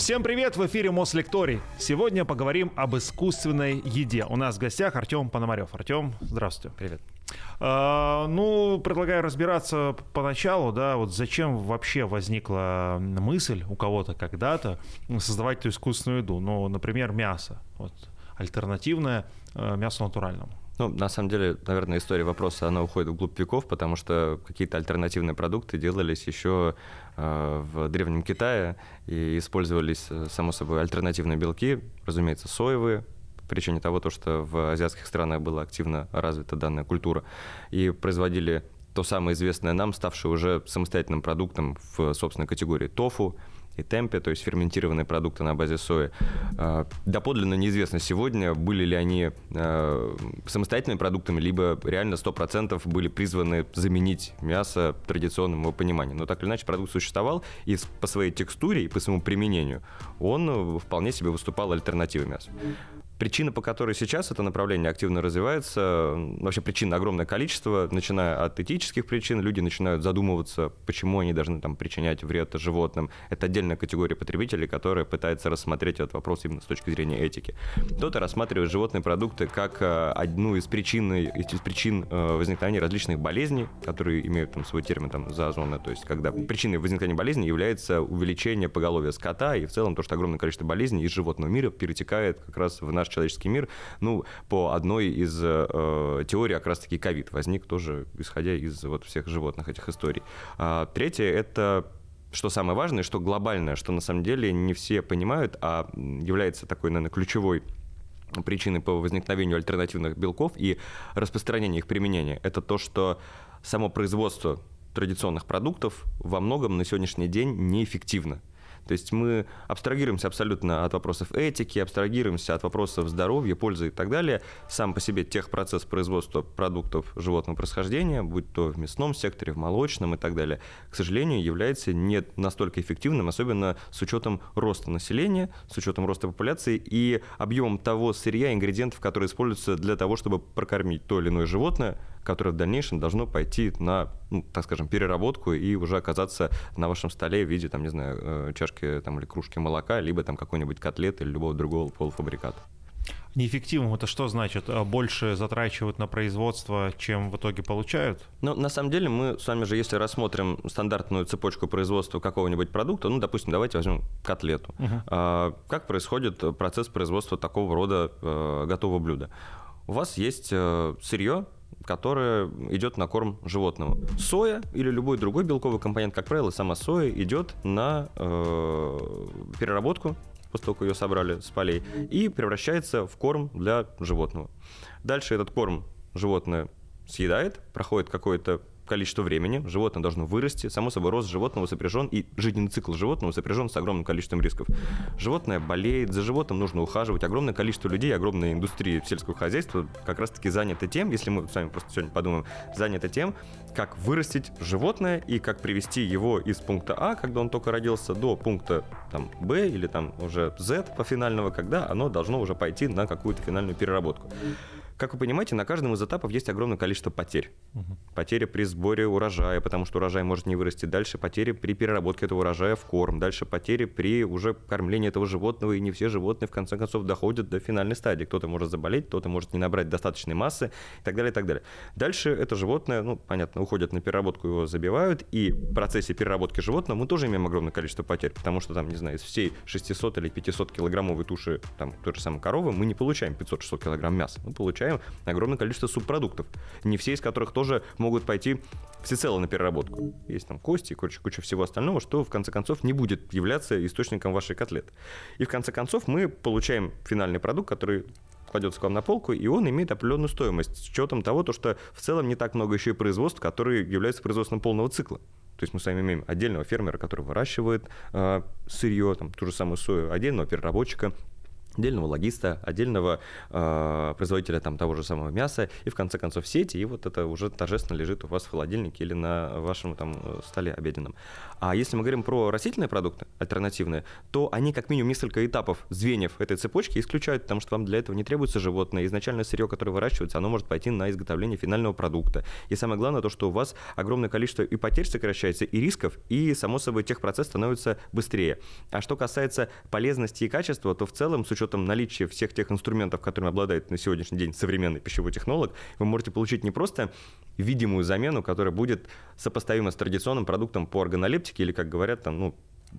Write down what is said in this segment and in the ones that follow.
Всем привет, в эфире Мослекторий. Сегодня поговорим об искусственной еде. У нас в гостях Артем Пономарев. Артем, здравствуйте. Привет. А, ну, предлагаю разбираться поначалу, да, вот зачем вообще возникла мысль у кого-то когда-то создавать эту искусственную еду. Ну, например, мясо. Вот альтернативное э, мясу натуральному. Ну, на самом деле, наверное, история вопроса, она уходит вглубь веков, потому что какие-то альтернативные продукты делались еще в Древнем Китае и использовались, э, само собой, альтернативные белки, разумеется, соевые, по причине того, то, что в азиатских странах была активно развита данная культура, и производили то самое известное нам, ставшее уже самостоятельным продуктом в собственной категории тофу, и темпе, то есть ферментированные продукты на базе сои. А, доподлинно неизвестно сегодня, были ли они а, самостоятельными продуктами, либо реально 100% были призваны заменить мясо традиционному пониманию. Но так или иначе продукт существовал, и по своей текстуре, и по своему применению он вполне себе выступал альтернативой мясу. Причина, по которой сейчас это направление активно развивается, вообще причин огромное количество, начиная от этических причин, люди начинают задумываться, почему они должны там причинять вред животным. Это отдельная категория потребителей, которая пытается рассмотреть этот вопрос именно с точки зрения этики. Кто-то рассматривает животные продукты как э, одну из причин, из причин э, возникновения различных болезней, которые имеют там свой термин там зоозона, то есть когда причиной возникновения болезни является увеличение поголовья скота и в целом то, что огромное количество болезней из животного мира перетекает как раз в наш человеческий мир, ну, по одной из э, теорий как раз-таки ковид возник тоже, исходя из вот всех животных этих историй. А, третье – это что самое важное, что глобальное, что на самом деле не все понимают, а является такой, наверное, ключевой причиной по возникновению альтернативных белков и распространения их применения, это то, что само производство традиционных продуктов во многом на сегодняшний день неэффективно. То есть мы абстрагируемся абсолютно от вопросов этики, абстрагируемся от вопросов здоровья, пользы и так далее. Сам по себе техпроцесс производства продуктов животного происхождения, будь то в мясном секторе, в молочном и так далее, к сожалению, является не настолько эффективным, особенно с учетом роста населения, с учетом роста популяции и объемом того сырья, ингредиентов, которые используются для того, чтобы прокормить то или иное животное, которое в дальнейшем должно пойти на, ну, так скажем, переработку и уже оказаться на вашем столе в виде, там, не знаю, э, чашки там, или кружки молока, либо там какой-нибудь котлет или любого другого полуфабриката. Неэффективным это что значит? А больше затрачивают на производство, чем в итоге получают? Ну, на самом деле, мы с вами же, если рассмотрим стандартную цепочку производства какого-нибудь продукта, ну, допустим, давайте возьмем котлету. Угу. А, как происходит процесс производства такого рода а, готового блюда? У вас есть а, сырье, которая идет на корм животному. Соя или любой другой белковый компонент, как правило, сама соя идет на э, переработку после того, как ее собрали с полей, и превращается в корм для животного. Дальше этот корм животное съедает, проходит какое-то количество времени, животное должно вырасти, само собой, рост животного сопряжен, и жизненный цикл животного сопряжен с огромным количеством рисков. Животное болеет, за животным нужно ухаживать, огромное количество людей, огромная индустрия сельского хозяйства как раз-таки занято тем, если мы с вами просто сегодня подумаем, занято тем, как вырастить животное и как привести его из пункта А, когда он только родился, до пункта там, Б или там уже Z по финального, когда оно должно уже пойти на какую-то финальную переработку. Как вы понимаете, на каждом из этапов есть огромное количество потерь. Угу. Потери при сборе урожая, потому что урожай может не вырасти. Дальше потери при переработке этого урожая в корм. Дальше потери при уже кормлении этого животного. И не все животные, в конце концов, доходят до финальной стадии. Кто-то может заболеть, кто-то может не набрать достаточной массы и так далее, и так далее. Дальше это животное, ну, понятно, уходит на переработку, его забивают. И в процессе переработки животного мы тоже имеем огромное количество потерь, потому что там, не знаю, из всей 600 или 500 килограммовой туши там той же самой коровы мы не получаем 500-600 килограмм мяса. Мы получаем получаем огромное количество субпродуктов, не все из которых тоже могут пойти всецело на переработку. Есть там кости, короче, куча всего остального, что в конце концов не будет являться источником вашей котлеты. И в конце концов мы получаем финальный продукт, который кладется к вам на полку, и он имеет определенную стоимость с учетом того, то, что в целом не так много еще и производств, которые являются производством полного цикла. То есть мы с вами имеем отдельного фермера, который выращивает э, сырье, там, ту же самую сою, отдельного переработчика, отдельного логиста, отдельного э, производителя там того же самого мяса, и в конце концов сети, и вот это уже торжественно лежит у вас в холодильнике или на вашем там столе обеденном. А если мы говорим про растительные продукты, альтернативные, то они как минимум несколько этапов, звеньев этой цепочки исключают, потому что вам для этого не требуется животное. Изначально сырье, которое выращивается, оно может пойти на изготовление финального продукта. И самое главное то, что у вас огромное количество и потерь сокращается, и рисков, и, само собой, техпроцесс становится быстрее. А что касается полезности и качества, то в целом, с наличия всех тех инструментов, которыми обладает на сегодняшний день современный пищевой технолог, вы можете получить не просто видимую замену, которая будет сопоставима с традиционным продуктом по органолептике, или, как говорят, там, ну,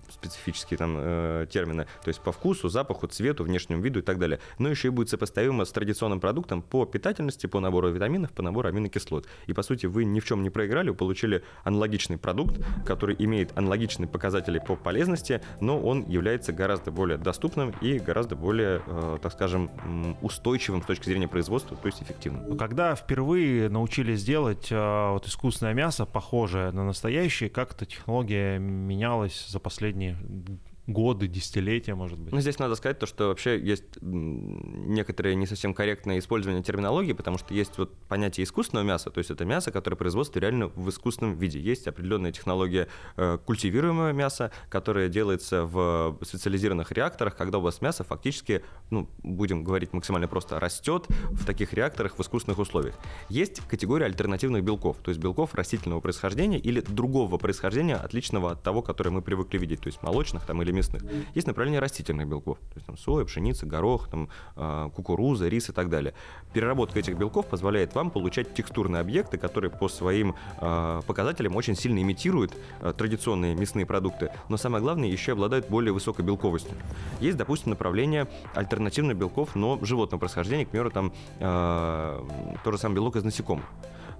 специфические там э, термины, то есть по вкусу, запаху, цвету, внешнему виду и так далее. Но еще и будет сопоставимо с традиционным продуктом по питательности, по набору витаминов, по набору аминокислот. И по сути вы ни в чем не проиграли, вы получили аналогичный продукт, который имеет аналогичные показатели по полезности, но он является гораздо более доступным и гораздо более, э, так скажем, устойчивым с точки зрения производства, то есть эффективным. Когда впервые научились делать э, вот искусственное мясо, похожее на настоящее, как эта технология менялась за последние последние годы, десятилетия, может быть. Ну, здесь надо сказать то, что вообще есть некоторые не совсем корректное использование терминологии, потому что есть вот понятие искусственного мяса, то есть это мясо, которое производится реально в искусственном виде. Есть определенная технология э, культивируемого мяса, которая делается в специализированных реакторах, когда у вас мясо фактически, ну, будем говорить максимально просто, растет в таких реакторах в искусственных условиях. Есть категория альтернативных белков, то есть белков растительного происхождения или другого происхождения, отличного от того, которое мы привыкли видеть, то есть молочных там или мясных. Есть направление растительных белков, то есть там соя, пшеница, горох, там, э, кукуруза, рис и так далее. Переработка этих белков позволяет вам получать текстурные объекты, которые по своим э, показателям очень сильно имитируют э, традиционные мясные продукты, но самое главное, еще обладают более высокой белковостью. Есть, допустим, направление альтернативных белков, но животного происхождения, к примеру, там э, тот же самый белок из насекомых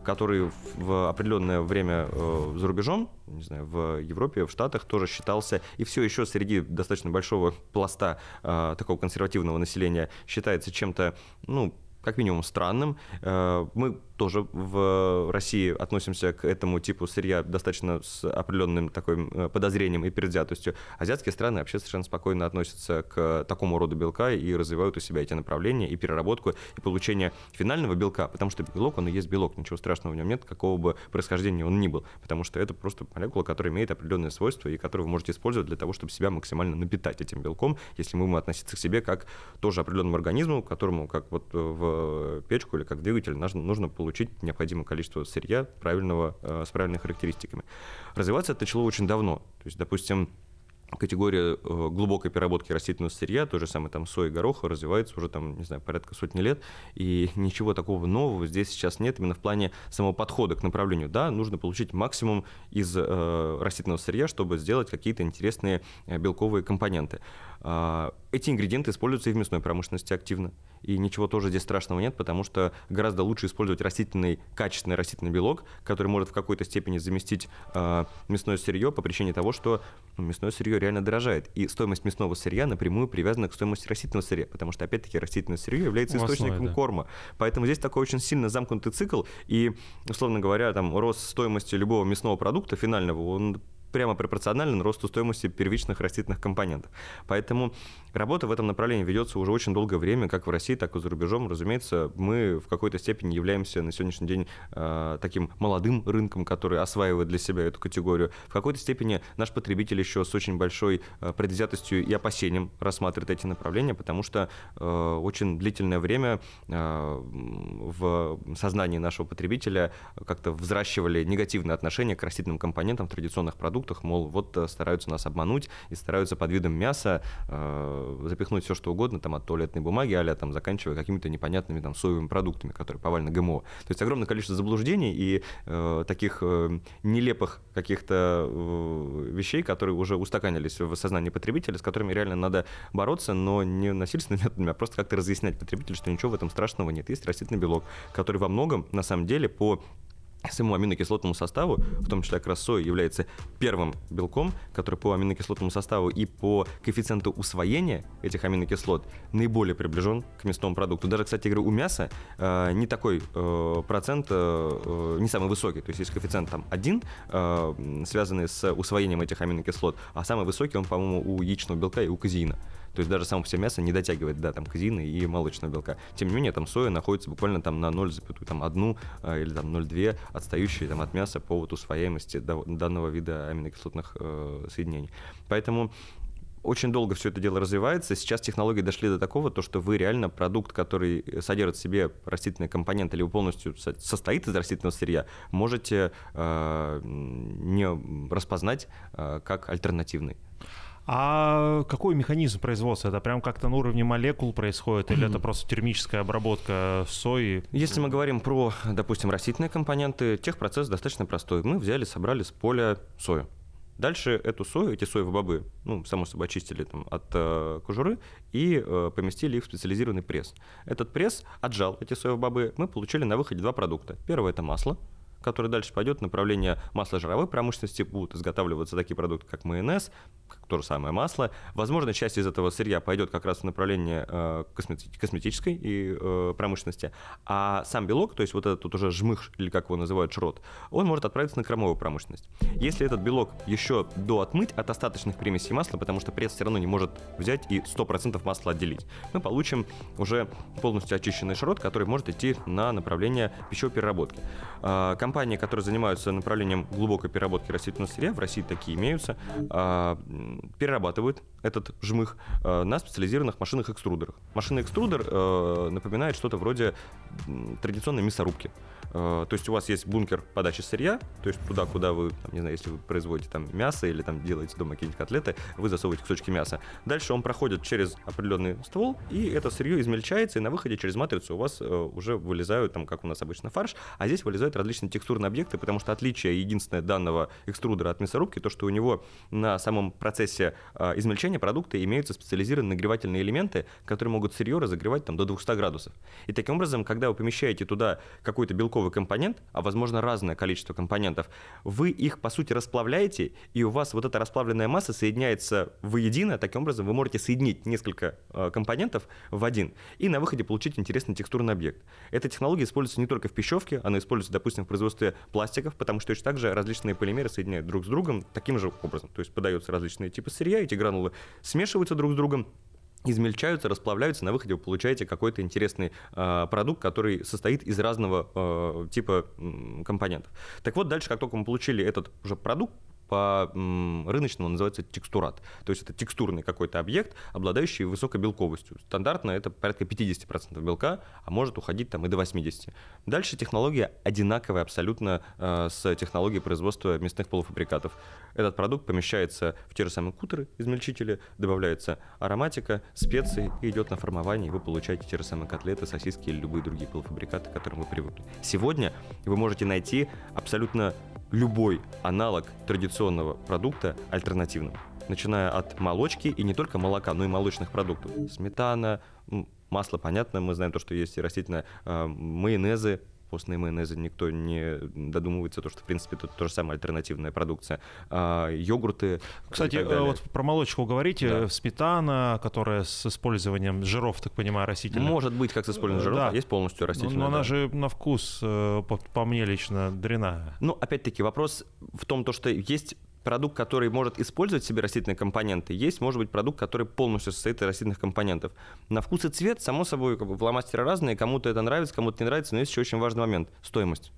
который в определенное время э, за рубежом, не знаю, в Европе, в Штатах тоже считался, и все еще среди достаточно большого пласта э, такого консервативного населения считается чем-то, ну, как минимум странным. Э, мы тоже в России относимся к этому типу сырья достаточно с определенным таким э, подозрением и предвзятостью. Азиатские страны вообще совершенно спокойно относятся к такому роду белка и развивают у себя эти направления и переработку, и получение финального белка, потому что белок, он и есть белок, ничего страшного в нем нет, какого бы происхождения он ни был, потому что это просто молекула, которая имеет определенные свойства и которую вы можете использовать для того, чтобы себя максимально напитать этим белком, если мы будем относиться к себе как тоже определенному организму, которому, как вот в печку или как двигатель, нужно, нужно получить необходимое количество сырья правильного, э, с правильными характеристиками. Развиваться это начало очень давно. То есть, допустим, категория э, глубокой переработки растительного сырья, то же самое там сои гороха, развивается уже там, не знаю, порядка сотни лет, и ничего такого нового здесь сейчас нет именно в плане самого подхода к направлению. Да, нужно получить максимум из э, растительного сырья, чтобы сделать какие-то интересные э, белковые компоненты. Э, эти ингредиенты используются и в мясной промышленности активно и ничего тоже здесь страшного нет, потому что гораздо лучше использовать растительный, качественный растительный белок, который может в какой-то степени заместить э, мясное сырье по причине того, что ну, мясное сырье реально дорожает. И стоимость мясного сырья напрямую привязана к стоимости растительного сырья, потому что, опять-таки, растительное сырье является в источником основе, да. корма. Поэтому здесь такой очень сильно замкнутый цикл, и, условно говоря, там рост стоимости любого мясного продукта финального, он прямо пропорционально росту стоимости первичных растительных компонентов. Поэтому работа в этом направлении ведется уже очень долгое время, как в России, так и за рубежом. Разумеется, мы в какой-то степени являемся на сегодняшний день э, таким молодым рынком, который осваивает для себя эту категорию. В какой-то степени наш потребитель еще с очень большой э, предвзятостью и опасением рассматривает эти направления, потому что э, очень длительное время э, в сознании нашего потребителя как-то взращивали негативное отношение к растительным компонентам традиционных продуктов, продуктах, мол, вот э, стараются нас обмануть и стараются под видом мяса э, запихнуть все, что угодно, там, от туалетной бумаги, а там, заканчивая какими-то непонятными там соевыми продуктами, которые повально ГМО. То есть огромное количество заблуждений и э, таких э, нелепых каких-то э, вещей, которые уже устаканились в сознании потребителя, с которыми реально надо бороться, но не насильственными методами, а просто как-то разъяснять потребителю, что ничего в этом страшного нет. Есть растительный белок, который во многом, на самом деле, по своему аминокислотному составу, в том числе соя, является первым белком, который по аминокислотному составу и по коэффициенту усвоения этих аминокислот наиболее приближен к мясному продукту. Даже, кстати говоря, у мяса э, не такой э, процент, э, не самый высокий. То есть есть коэффициент там 1, э, связанный с усвоением этих аминокислот, а самый высокий он, по-моему, у яичного белка и у казеина. То есть даже само все мясо не дотягивает до там, казины и молочного белка. Тем не менее, там соя находится буквально там на 0,1 э, или там 0,2 отстающие там, от мяса по вот усвояемости данного вида аминокислотных э, соединений. Поэтому очень долго все это дело развивается. Сейчас технологии дошли до такого, то, что вы реально продукт, который содержит в себе растительные компоненты или полностью состоит из растительного сырья, можете э, не распознать э, как альтернативный. А какой механизм производства? Это прям как-то на уровне молекул происходит, или это просто термическая обработка сои? Если мы говорим про, допустим, растительные компоненты, техпроцесс достаточно простой. Мы взяли, собрали с поля сою. Дальше эту сою, эти соевые бобы, ну, само собой, очистили там, от э, кожуры и э, поместили их в специализированный пресс. Этот пресс отжал эти соевые бобы, мы получили на выходе два продукта. Первое – это масло, которое дальше пойдет в направление масложировой промышленности, будут изготавливаться такие продукты, как майонез, то же самое масло. Возможно, часть из этого сырья пойдет как раз в направление э, косметической и э, промышленности, а сам белок, то есть вот этот вот уже жмых, или как его называют, шрот, он может отправиться на кормовую промышленность. Если этот белок еще до отмыть от остаточных примесей масла, потому что пресс все равно не может взять и 100% масла отделить, мы получим уже полностью очищенный шрот, который может идти на направление пищевой переработки. Компании, которые занимаются направлением глубокой переработки растительного сырья, в России такие имеются, перерабатывают этот жмых э, на специализированных машинных экструдерах. Машинный экструдер э, напоминает что-то вроде традиционной мясорубки. Э, то есть у вас есть бункер подачи сырья, то есть туда, куда вы, там, не знаю, если вы производите там мясо или там делаете дома какие-нибудь котлеты, вы засовываете кусочки мяса. Дальше он проходит через определенный ствол, и это сырье измельчается, и на выходе через матрицу у вас э, уже вылезают, там, как у нас обычно фарш, а здесь вылезают различные текстурные объекты, потому что отличие единственное данного экструдера от мясорубки, то, что у него на самом процессе э, измельчения продукта имеются специализированные нагревательные элементы, которые могут сырье разогревать там, до 200 градусов. И таким образом, когда вы помещаете туда какой-то белковый компонент, а возможно разное количество компонентов, вы их по сути расплавляете, и у вас вот эта расплавленная масса соединяется воедино, таким образом вы можете соединить несколько э, компонентов в один и на выходе получить интересный текстурный объект. Эта технология используется не только в пищевке, она используется, допустим, в производстве пластиков, потому что точно так же различные полимеры соединяют друг с другом таким же образом. То есть подаются различные типы сырья, эти гранулы смешиваются друг с другом, измельчаются, расплавляются, на выходе вы получаете какой-то интересный э, продукт, который состоит из разного э, типа э, компонентов. Так вот, дальше, как только мы получили этот уже продукт, по рыночному называется текстурат. То есть это текстурный какой-то объект, обладающий высокой белковостью. Стандартно это порядка 50% белка, а может уходить там и до 80%. Дальше технология одинаковая абсолютно э, с технологией производства мясных полуфабрикатов. Этот продукт помещается в те же самые кутеры, измельчители, добавляется ароматика, специи и идет на формование, и вы получаете те же самые котлеты, сосиски или любые другие полуфабрикаты, к которым вы привыкли. Сегодня вы можете найти абсолютно любой аналог традиционного продукта альтернативным, начиная от молочки и не только молока, но и молочных продуктов. Сметана, масло, понятно, мы знаем то, что есть и растительное, а, майонезы, постные майонезы никто не додумывается, то, что, в принципе, тут то же самое альтернативная продукция. А, йогурты Кстати, вот про молочку говорите, да. сметана, которая с использованием жиров, так понимаю, растительных. Может быть, как с использованием жиров, да. а есть полностью растительная. Но, но она да. же на вкус, э, по, по мне лично, дрянная. Ну, опять-таки, вопрос в том, то, что есть продукт, который может использовать в себе растительные компоненты, есть, может быть, продукт, который полностью состоит из растительных компонентов. На вкус и цвет, само собой, как бы, фломастеры разные, кому-то это нравится, кому-то не нравится, но есть еще очень важный момент – стоимость.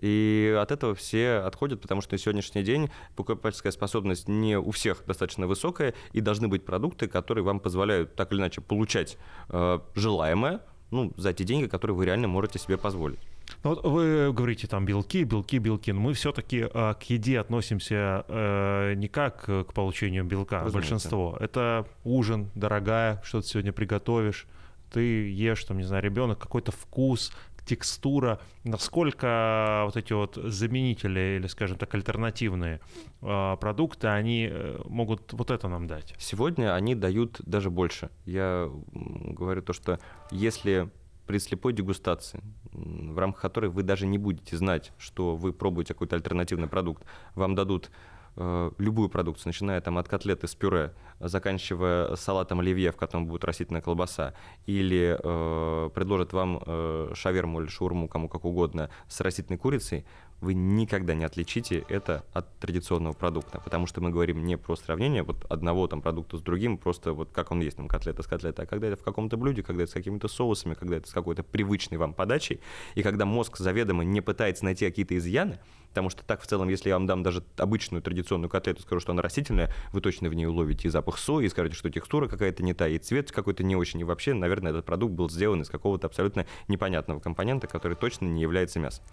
И от этого все отходят, потому что на сегодняшний день покупательская способность не у всех достаточно высокая, и должны быть продукты, которые вам позволяют так или иначе получать э, желаемое ну, за те деньги, которые вы реально можете себе позволить. Ну, вот вы говорите там белки, белки, белки, но мы все-таки э, к еде относимся э, не как к получению белка, Разумеется. большинство. Это ужин, дорогая, что ты сегодня приготовишь, ты ешь, там, не знаю, ребенок, какой-то вкус, текстура, насколько вот эти вот заменители или, скажем так, альтернативные э, продукты, они э, могут вот это нам дать? Сегодня они дают даже больше. Я говорю то, что если при слепой дегустации, в рамках которой вы даже не будете знать, что вы пробуете какой-то альтернативный продукт, вам дадут э, любую продукцию, начиная там от котлеты с пюре, заканчивая салатом оливье, в котором будет растительная колбаса, или э, предложат вам э, шаверму или шаурму, кому как угодно, с растительной курицей, вы никогда не отличите это от традиционного продукта, потому что мы говорим не про сравнение вот одного там продукта с другим, просто вот как он есть, там котлета с котлетой, а когда это в каком-то блюде, когда это с какими-то соусами, когда это с какой-то привычной вам подачей, и когда мозг заведомо не пытается найти какие-то изъяны, потому что так в целом, если я вам дам даже обычную традиционную котлету, скажу, что она растительная, вы точно в ней уловите и запах сои, и скажете, что текстура какая-то не та, и цвет какой-то не очень, и вообще, наверное, этот продукт был сделан из какого-то абсолютно непонятного компонента, который точно не является мясом.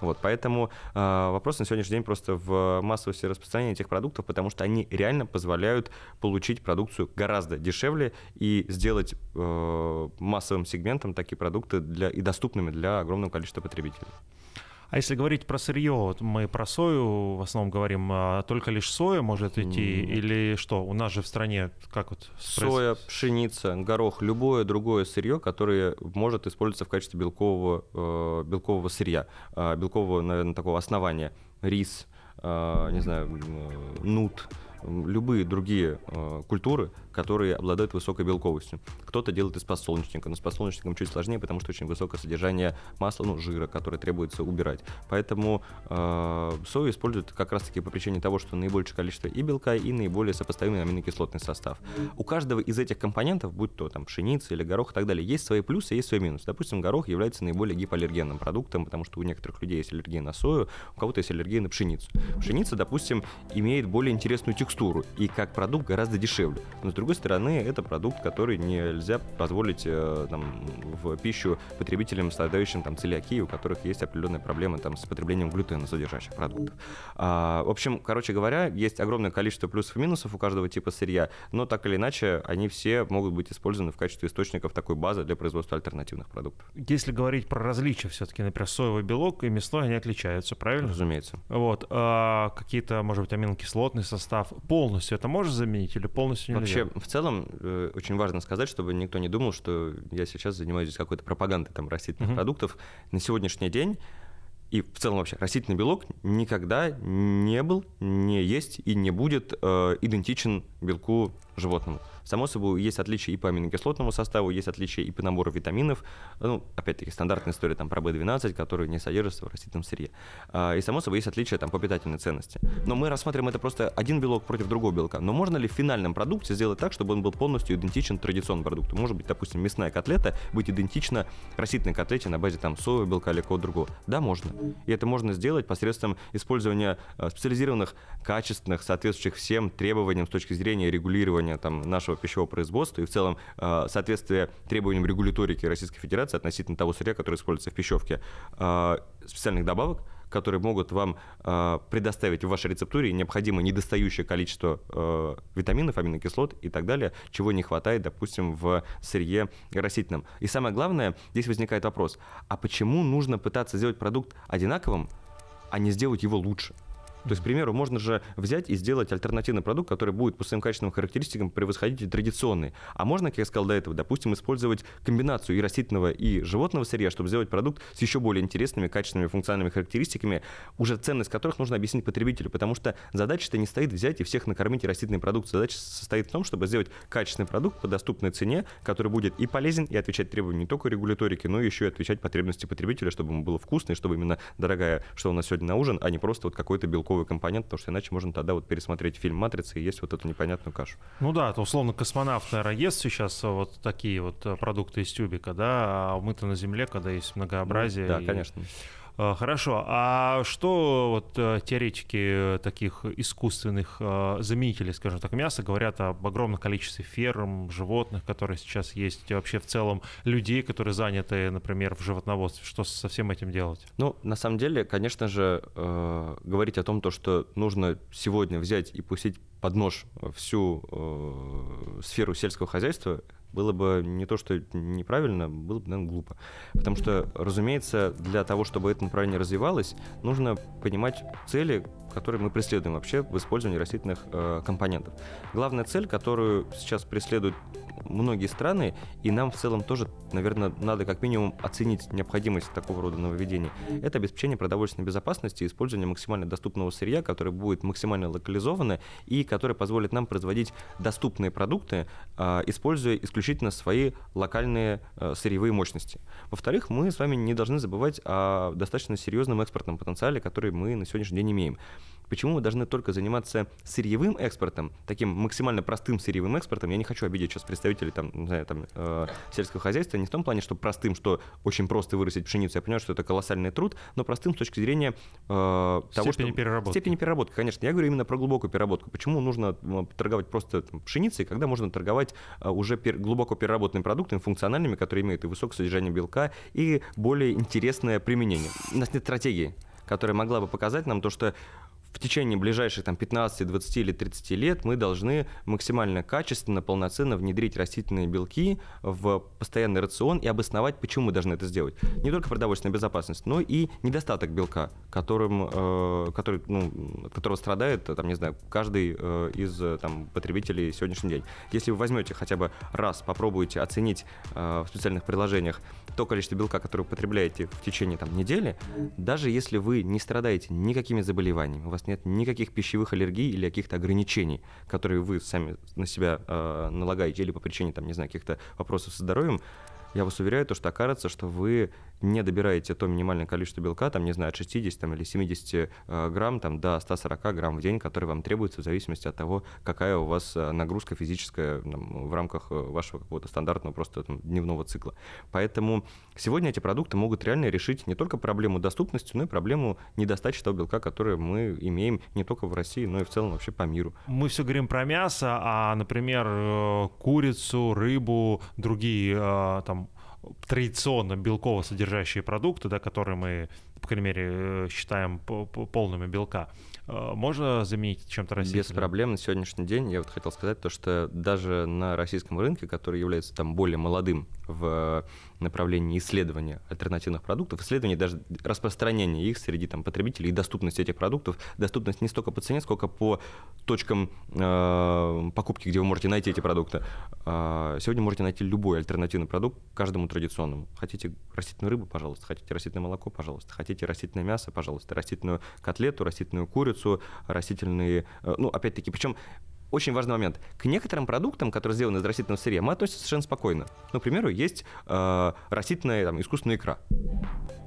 Вот, поэтому э, вопрос на сегодняшний день просто в массовости распространения этих продуктов, потому что они реально позволяют получить продукцию гораздо дешевле и сделать э, массовым сегментом такие продукты для, и доступными для огромного количества потребителей. А если говорить про сырье, вот мы про сою в основном говорим, а только лишь соя может идти, mm. или что? У нас же в стране как вот? Соя, пшеница, горох, любое другое сырье, которое может использоваться в качестве белкового, э, белкового сырья, э, белкового, наверное, такого основания. Рис, э, не знаю, нут, любые другие э, культуры, которые обладают высокой белковостью. Кто-то делает из подсолнечника, но с подсолнечником чуть сложнее, потому что очень высокое содержание масла, ну, жира, которое требуется убирать. Поэтому э, сою используют как раз-таки по причине того, что наибольшее количество и белка, и наиболее сопоставимый аминокислотный состав. У каждого из этих компонентов, будь то там пшеница или горох и так далее, есть свои плюсы, есть свои минусы. Допустим, горох является наиболее гипоаллергенным продуктом, потому что у некоторых людей есть аллергия на сою, у кого-то есть аллергия на пшеницу. Пшеница, допустим, имеет более интересную текстуру и как продукт гораздо дешевле. Но с другой стороны, это продукт, который нельзя позволить э, там, в пищу потребителям, страдающим там, целиакией, у которых есть определенные проблемы там, с потреблением глютена содержащих продуктов. А, в общем, короче говоря, есть огромное количество плюсов и минусов у каждого типа сырья, но так или иначе они все могут быть использованы в качестве источников такой базы для производства альтернативных продуктов. Если говорить про различия все-таки, например, соевый белок и мясной, они отличаются, правильно? Разумеется. Вот. А какие-то, может быть, аминокислотный состав полностью это может заменить или полностью нельзя? Вообще, в целом, э, очень важно сказать, чтобы никто не думал, что я сейчас занимаюсь здесь какой-то пропагандой там, растительных uh-huh. продуктов. На сегодняшний день и в целом вообще растительный белок никогда не был, не есть и не будет э, идентичен белку животному. Само собой, есть отличия и по аминокислотному составу, есть отличия и по набору витаминов. Ну, опять-таки, стандартная история там, про B12, который не содержится в растительном сырье. А, и, само собой, есть отличия там, по питательной ценности. Но мы рассматриваем это просто один белок против другого белка. Но можно ли в финальном продукте сделать так, чтобы он был полностью идентичен традиционному продукту? Может быть, допустим, мясная котлета быть идентична растительной котлете на базе там, соевого белка или какого-то другого? Да, можно. И это можно сделать посредством использования а, специализированных, качественных, соответствующих всем требованиям с точки зрения регулирования там, нашего нашего пищевого производства и в целом э, соответствие требованиям регуляторики Российской Федерации относительно того сырья, которое используется в пищевке, э, специальных добавок, которые могут вам э, предоставить в вашей рецептуре необходимое недостающее количество витаминов, аминокислот и так далее, чего не хватает, допустим, в сырье растительном. И самое главное, здесь возникает вопрос, а почему нужно пытаться сделать продукт одинаковым, а не сделать его лучше? То есть, к примеру, можно же взять и сделать альтернативный продукт, который будет по своим качественным характеристикам превосходить традиционный. А можно, как я сказал до этого, допустим, использовать комбинацию и растительного, и животного сырья, чтобы сделать продукт с еще более интересными, качественными, функциональными характеристиками, уже ценность которых нужно объяснить потребителю, потому что задача-то не стоит взять и всех накормить растительной продукцией. Задача состоит в том, чтобы сделать качественный продукт по доступной цене, который будет и полезен, и отвечать требованиям не только регуляторики, но еще и отвечать потребности потребителя, чтобы ему было вкусно, и чтобы именно дорогая, что у нас сегодня на ужин, а не просто вот какой-то белковый белковый компонент, потому что иначе можно тогда вот пересмотреть фильм «Матрица» и есть вот эту непонятную кашу. Ну да, то условно космонавт, наверное, ест сейчас вот такие вот э, продукты из тюбика, да, а мы-то на Земле, когда есть многообразие. Ну, да, и... конечно. Э, хорошо. А что вот э, теоретики таких искусственных э, заменителей, скажем так, мяса говорят об огромном количестве ферм, животных, которые сейчас есть, и вообще в целом людей, которые заняты, например, в животноводстве. Что со всем этим делать? Ну, на самом деле, конечно же, э, говорить о том, то, что нужно сегодня взять и пустить под нож всю э, сферу сельского хозяйства, было бы не то, что неправильно, было бы, наверное, глупо. Потому что, разумеется, для того, чтобы это направление развивалось, нужно понимать цели, который мы преследуем вообще в использовании растительных э, компонентов. Главная цель, которую сейчас преследуют многие страны, и нам в целом тоже, наверное, надо как минимум оценить необходимость такого рода нововведений. Это обеспечение продовольственной безопасности, использование максимально доступного сырья, которое будет максимально локализовано и которое позволит нам производить доступные продукты, а, используя исключительно свои локальные э, сырьевые мощности. Во-вторых, мы с вами не должны забывать о достаточно серьезном экспортном потенциале, который мы на сегодняшний день имеем. Почему мы должны только заниматься сырьевым экспортом, таким максимально простым сырьевым экспортом? Я не хочу обидеть сейчас представителей там, не знаю, там, э, сельского хозяйства, не в том плане, что простым, что очень просто вырастить пшеницу. Я понимаю, что это колоссальный труд, но простым с точки зрения э, того, степени что... переработки. Степени переработки, конечно. Я говорю именно про глубокую переработку. Почему нужно торговать просто там, пшеницей, когда можно торговать э, уже пер... глубоко переработанными продуктами, функциональными, которые имеют и высокое содержание белка, и более интересное применение. У нас нет стратегии которая могла бы показать нам то, что в течение ближайших там, 15, 20 или 30 лет мы должны максимально качественно, полноценно внедрить растительные белки в постоянный рацион и обосновать, почему мы должны это сделать. Не только продовольственная безопасность, но и недостаток белка, которым, э, который, ну, от которого страдает, там, не знаю, каждый э, из там, потребителей сегодняшний день. Если вы возьмете хотя бы раз, попробуете оценить э, в специальных приложениях то количество белка, которое вы потребляете в течение там, недели, даже если вы не страдаете никакими заболеваниями, у вас нет никаких пищевых аллергий или каких-то ограничений, которые вы сами на себя э, налагаете или по причине, там, не знаю, каких-то вопросов со здоровьем, я вас уверяю, то, что окажется, что вы не добираете то минимальное количество белка, там, не знаю, от 60 там, или 70 э, грамм там, до 140 грамм в день, которые вам требуются в зависимости от того, какая у вас э, нагрузка физическая там, в рамках э, вашего какого-то стандартного просто там, дневного цикла. Поэтому сегодня эти продукты могут реально решить не только проблему доступности, но и проблему недостачи того белка, который мы имеем не только в России, но и в целом вообще по миру. Мы все говорим про мясо, а, например, курицу, рыбу, другие там традиционно белково содержащие продукты, да, которые мы, по крайней мере, э, считаем полными белка, э, можно заменить чем-то растительным? Без проблем на сегодняшний день. Я вот хотел сказать то, что даже на российском рынке, который является там более молодым в направлении исследования альтернативных продуктов, исследования даже распространения их среди там, потребителей и доступность этих продуктов, доступность не столько по цене, сколько по точкам э, покупки, где вы можете найти эти продукты. Э, сегодня можете найти любой альтернативный продукт каждому традиционному. Хотите растительную рыбу, пожалуйста, хотите растительное молоко, пожалуйста, хотите растительное мясо, пожалуйста, растительную котлету, растительную курицу, растительные, э, ну, опять-таки, причем очень важный момент. К некоторым продуктам, которые сделаны из растительного сырья, мы относимся совершенно спокойно. Ну, к примеру, есть э, растительная там, искусственная икра.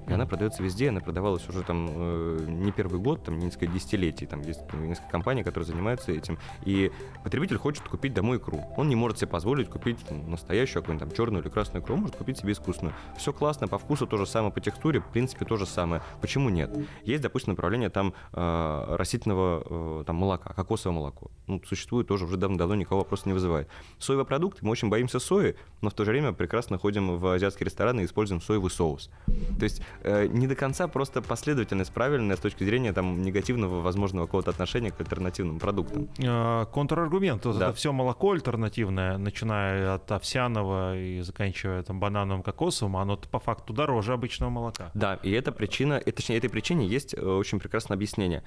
И она продается везде, она продавалась уже там э, не первый год, там несколько десятилетий. Там есть несколько компаний, которые занимаются этим. И потребитель хочет купить домой икру. Он не может себе позволить купить настоящую какую-нибудь там черную или красную икру, может купить себе искусственную. Все классно, по вкусу то же самое, по текстуре, в принципе, то же самое. Почему нет? Есть, допустим, направление там э, растительного э, там, молока, кокосовое молоко. Ну, существует тоже уже давно-давно, никого вопроса не вызывает. Соевый продукт, мы очень боимся сои, но в то же время прекрасно ходим в азиатские рестораны и используем соевый соус. То есть Э, не до конца просто последовательность правильная с точки зрения там негативного возможного какого-то отношения к альтернативным продуктам. Э, контраргумент. Да. Это все молоко альтернативное, начиная от овсяного и заканчивая там банановым кокосовым, оно по факту дороже обычного молока. Да, и эта причина, и, точнее, этой причине есть э, очень прекрасное объяснение.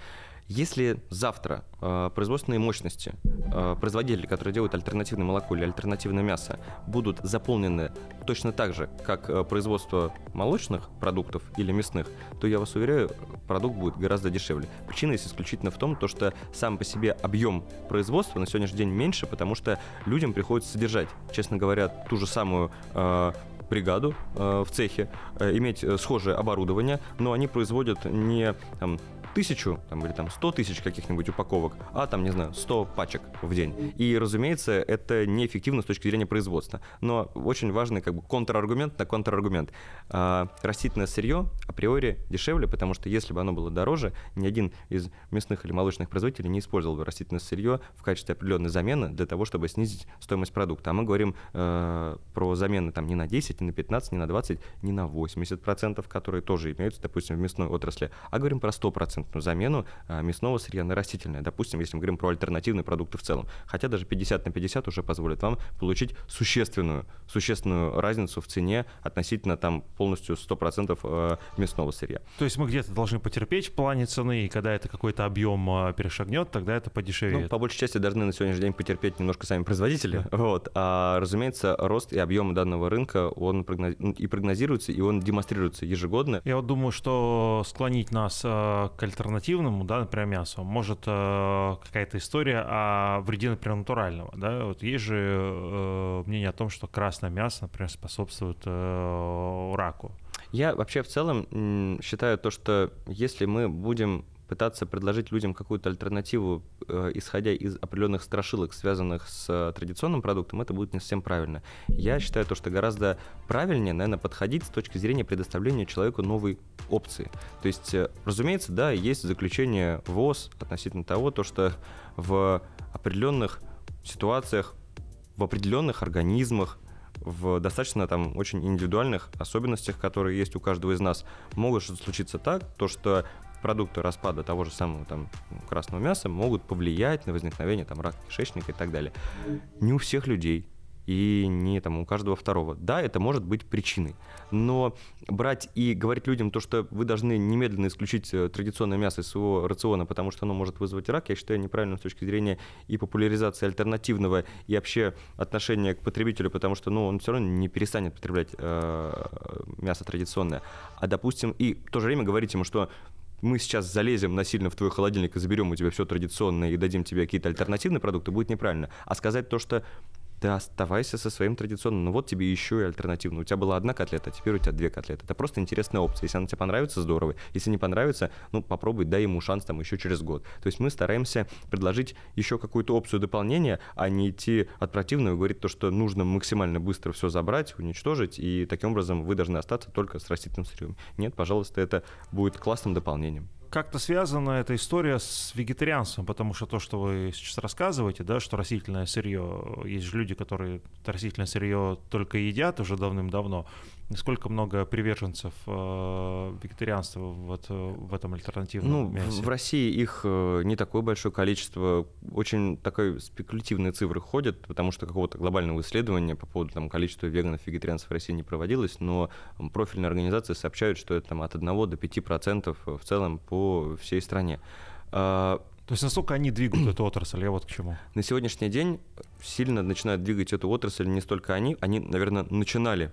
Если завтра э, производственные мощности э, производителей, которые делают альтернативное молоко или альтернативное мясо, будут заполнены точно так же, как э, производство молочных продуктов или мясных, то я вас уверяю, продукт будет гораздо дешевле. Причина есть исключительно в том, то, что сам по себе объем производства на сегодняшний день меньше, потому что людям приходится содержать, честно говоря, ту же самую э, бригаду э, в цехе, э, иметь э, схожее оборудование, но они производят не там, тысячу там, или там 100 тысяч каких-нибудь упаковок, а там, не знаю, 100 пачек в день. И, разумеется, это неэффективно с точки зрения производства. Но очень важный как бы контраргумент на контраргумент. А, растительное сырье априори дешевле, потому что если бы оно было дороже, ни один из мясных или молочных производителей не использовал бы растительное сырье в качестве определенной замены для того, чтобы снизить стоимость продукта. А мы говорим э, про замены там не на 10, не на 15, не на 20, не на 80%, которые тоже имеются, допустим, в мясной отрасли, а говорим про 100%. Стопроцентную замену а, мясного сырья на растительное. Допустим, если мы говорим про альтернативные продукты в целом. Хотя даже 50 на 50 уже позволит вам получить существенную, существенную разницу в цене относительно там полностью 100% э, мясного сырья. То есть мы где-то должны потерпеть в плане цены, и когда это какой-то объем э, перешагнет, тогда это подешевеет. Ну, по большей части должны на сегодняшний день потерпеть немножко сами производители. Да. Вот. А, разумеется, рост и объем данного рынка, он прогноз... И прогнозируется, и он демонстрируется ежегодно. Я вот думаю, что склонить нас э, к альтернативному, да, например, мясу, может э, какая-то история о вреде, например, натурального. Да? Вот есть же э, мнение о том, что красное мясо, например, способствует э, раку. Я вообще в целом считаю то, что если мы будем пытаться предложить людям какую-то альтернативу, э, исходя из определенных страшилок, связанных с э, традиционным продуктом, это будет не совсем правильно. Я считаю то, что гораздо правильнее, наверное, подходить с точки зрения предоставления человеку новой опции. То есть, э, разумеется, да, есть заключение ВОЗ относительно того, то, что в определенных ситуациях, в определенных организмах, в достаточно там очень индивидуальных особенностях, которые есть у каждого из нас, могут случиться так, то что продукты распада того же самого там красного мяса могут повлиять на возникновение там рака кишечника и так далее. Не у всех людей и не там у каждого второго. Да, это может быть причиной, но брать и говорить людям то, что вы должны немедленно исключить э, традиционное мясо из своего рациона, потому что оно может вызвать рак, я считаю неправильным с точки зрения и популяризации альтернативного, и вообще отношения к потребителю, потому что ну, он все равно не перестанет потреблять э, мясо традиционное. А допустим, и в то же время говорить ему, что мы сейчас залезем насильно в твой холодильник и заберем у тебя все традиционное и дадим тебе какие-то альтернативные продукты, будет неправильно. А сказать то, что ты оставайся со своим традиционным. Ну вот тебе еще и альтернативно. У тебя была одна котлета, а теперь у тебя две котлеты. Это просто интересная опция. Если она тебе понравится, здорово. Если не понравится, ну попробуй, дай ему шанс там еще через год. То есть мы стараемся предложить еще какую-то опцию дополнения, а не идти от противного и говорить то, что нужно максимально быстро все забрать, уничтожить, и таким образом вы должны остаться только с растительным сырьем. Нет, пожалуйста, это будет классным дополнением как-то связана эта история с вегетарианством, потому что то, что вы сейчас рассказываете, да, что растительное сырье, есть же люди, которые растительное сырье только едят уже давным-давно, Сколько много приверженцев э, вегетарианства вот, э, в этом альтернативном ну, мясе? В России их э, не такое большое количество. Очень такой спекулятивные цифры ходят, потому что какого-то глобального исследования по поводу там, количества веганов вегетарианцев в России не проводилось, но профильные организации сообщают, что это там, от 1 до 5% в целом по всей стране. А, то есть насколько они двигают эту отрасль? Я вот к чему. На сегодняшний день сильно начинают двигать эту отрасль не столько они, они, наверное, начинали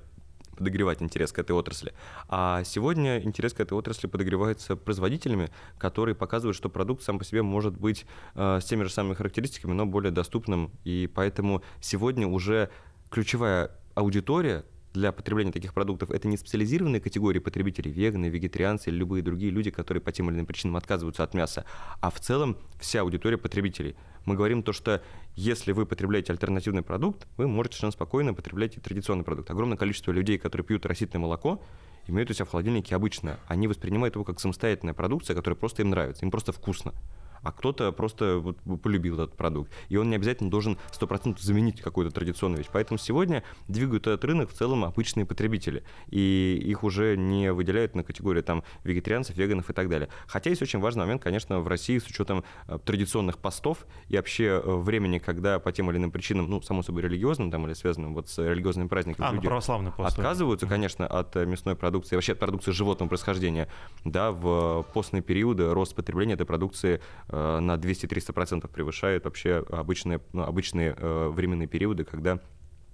подогревать интерес к этой отрасли. А сегодня интерес к этой отрасли подогревается производителями, которые показывают, что продукт сам по себе может быть э, с теми же самыми характеристиками, но более доступным. И поэтому сегодня уже ключевая аудитория для потребления таких продуктов это не специализированные категории потребителей, веганы, вегетарианцы или любые другие люди, которые по тем или иным причинам отказываются от мяса, а в целом вся аудитория потребителей. Мы говорим то, что если вы потребляете альтернативный продукт, вы можете совершенно спокойно потреблять традиционный продукт. Огромное количество людей, которые пьют растительное молоко, имеют у себя в холодильнике обычное. Они воспринимают его как самостоятельная продукция, которая просто им нравится, им просто вкусно а кто-то просто вот полюбил этот продукт. И он не обязательно должен 100% заменить какую-то традиционную вещь. Поэтому сегодня двигают этот рынок в целом обычные потребители. И их уже не выделяют на категорию там вегетарианцев, веганов и так далее. Хотя есть очень важный момент, конечно, в России с учетом э, традиционных постов и вообще э, времени, когда по тем или иным причинам, ну, само собой, религиозным там или связанным вот с религиозными праздниками а, люди православный пост, отказываются, mm-hmm. конечно, от э, мясной продукции, вообще от продукции животного происхождения. Да, в постные периоды рост потребления этой продукции на 200-300% превышает вообще обычные, ну, обычные э, временные периоды, когда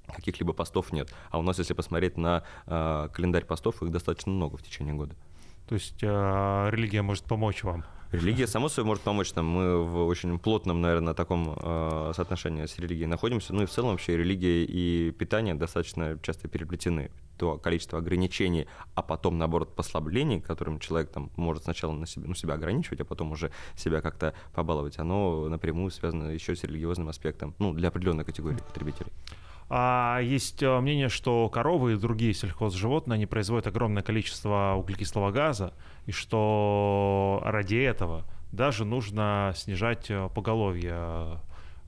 каких-либо постов нет. А у нас, если посмотреть на э, календарь постов, их достаточно много в течение года. То есть э, религия может помочь вам? Религия, само собой, может помочь нам. Мы в очень плотном, наверное, таком э, соотношении с религией находимся. Ну и в целом вообще религия и питание достаточно часто переплетены. То количество ограничений, а потом, наоборот, послаблений, которым человек там может сначала на себе, ну, себя ограничивать, а потом уже себя как-то побаловать, оно напрямую связано еще с религиозным аспектом, ну, для определенной категории потребителей. А есть э, мнение, что коровы и другие сельхозживотные, они производят огромное количество углекислого газа, и что ради этого даже нужно снижать э, поголовье